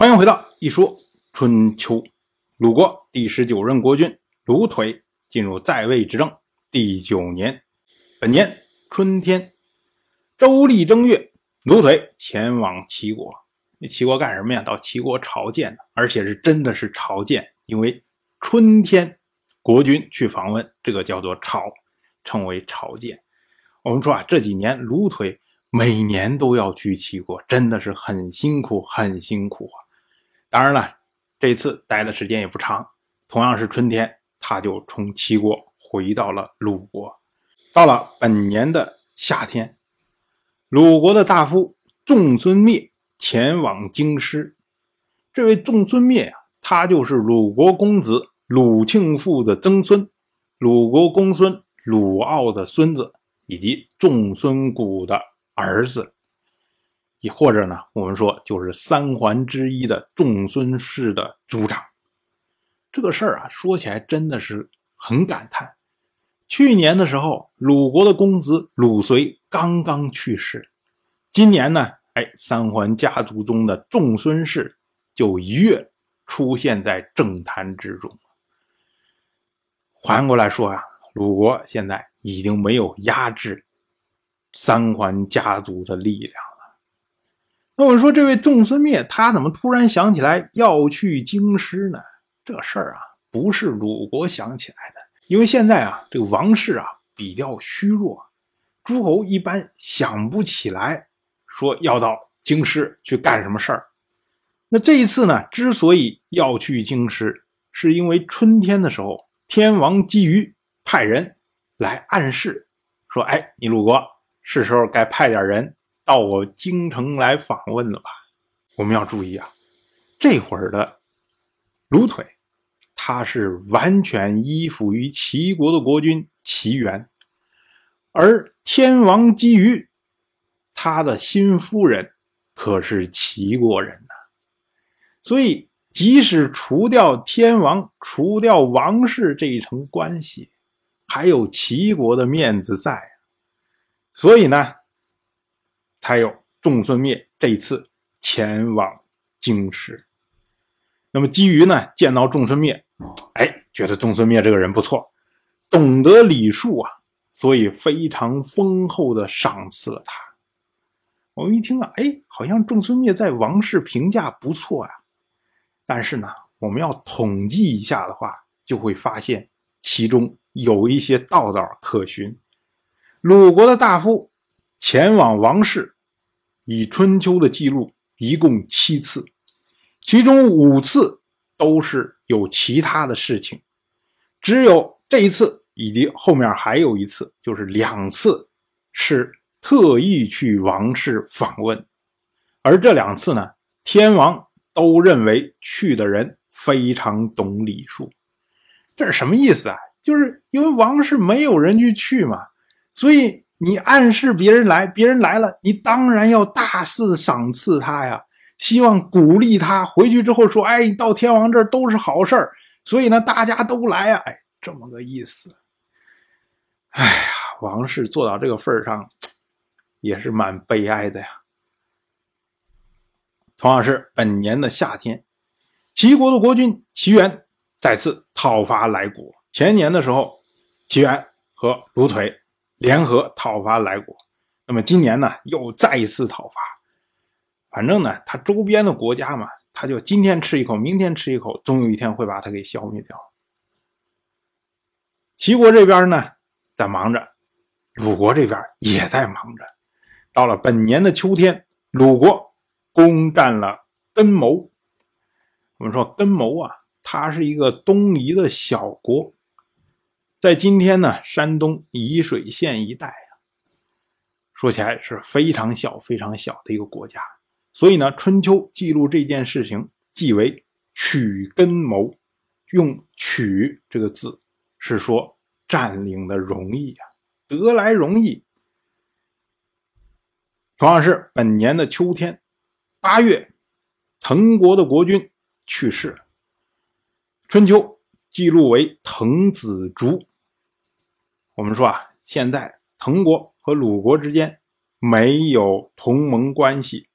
欢迎回到《一说春秋》，鲁国第十九任国君鲁腿进入在位执政第九年，本年春天，周历正月，鲁腿前往齐国。那齐国干什么呀？到齐国朝见而且是真的是朝见，因为春天国君去访问，这个叫做朝，称为朝见。我们说啊，这几年鲁腿每年都要去齐国，真的是很辛苦，很辛苦啊。当然了，这次待的时间也不长，同样是春天，他就从齐国回到了鲁国。到了本年的夏天，鲁国的大夫仲孙灭前往京师。这位仲孙灭啊，他就是鲁国公子鲁庆父的曾孙，鲁国公孙鲁傲的孙子，以及仲孙谷的儿子。也或者呢，我们说就是三桓之一的仲孙氏的族长。这个事儿啊，说起来真的是很感叹。去年的时候，鲁国的公子鲁随刚刚去世，今年呢，哎，三桓家族中的仲孙氏就一跃出现在政坛之中。反过来说啊，鲁国现在已经没有压制三桓家族的力量了。那我们说，这位仲孙灭他怎么突然想起来要去京师呢？这事儿啊，不是鲁国想起来的，因为现在啊，这个王室啊比较虚弱，诸侯一般想不起来说要到京师去干什么事儿。那这一次呢，之所以要去京师，是因为春天的时候，天王姬于派人来暗示说：“哎，你鲁国是时候该派点人。”到我京城来访问了吧？我们要注意啊，这会儿的鲁腿，他是完全依附于齐国的国君齐元，而天王姬于他的新夫人可是齐国人呐，所以即使除掉天王、除掉王室这一层关系，还有齐国的面子在，所以呢。还有仲孙灭这一次前往京师，那么基于呢见到仲孙灭，哎，觉得仲孙灭这个人不错，懂得礼数啊，所以非常丰厚的赏赐了他。我们一听啊，哎，好像仲孙灭在王室评价不错啊，但是呢，我们要统计一下的话，就会发现其中有一些道道可循。鲁国的大夫。前往王室，以春秋的记录一共七次，其中五次都是有其他的事情，只有这一次以及后面还有一次，就是两次是特意去王室访问，而这两次呢，天王都认为去的人非常懂礼数，这是什么意思啊？就是因为王室没有人去去嘛，所以。你暗示别人来，别人来了，你当然要大肆赏赐他呀，希望鼓励他回去之后说：“哎，到天王这儿都是好事儿。”所以呢，大家都来呀，哎，这么个意思。哎呀，王室做到这个份上，也是蛮悲哀的呀。同样是本年的夏天，齐国的国君齐元再次讨伐来国。前年的时候，齐元和卢腿。联合讨伐来国，那么今年呢又再一次讨伐。反正呢，他周边的国家嘛，他就今天吃一口，明天吃一口，总有一天会把他给消灭掉。齐国这边呢在忙着，鲁国这边也在忙着。到了本年的秋天，鲁国攻占了根谋。我们说根谋啊，它是一个东夷的小国。在今天呢，山东沂水县一带啊，说起来是非常小、非常小的一个国家。所以呢，《春秋》记录这件事情，即为取根谋。用“取”这个字，是说占领的容易啊，得来容易。同样是本年的秋天，八月，滕国的国君去世，《春秋》记录为滕子竹。我们说啊，现在滕国和鲁国之间没有同盟关系，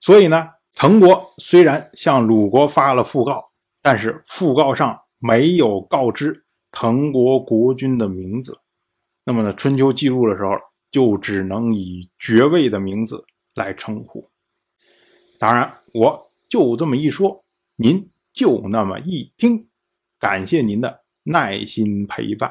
所以呢，滕国虽然向鲁国发了讣告，但是讣告上没有告知滕国国君的名字。那么呢，春秋记录的时候，就只能以爵位的名字来称呼。当然，我就这么一说，您就那么一听。感谢您的耐心陪伴。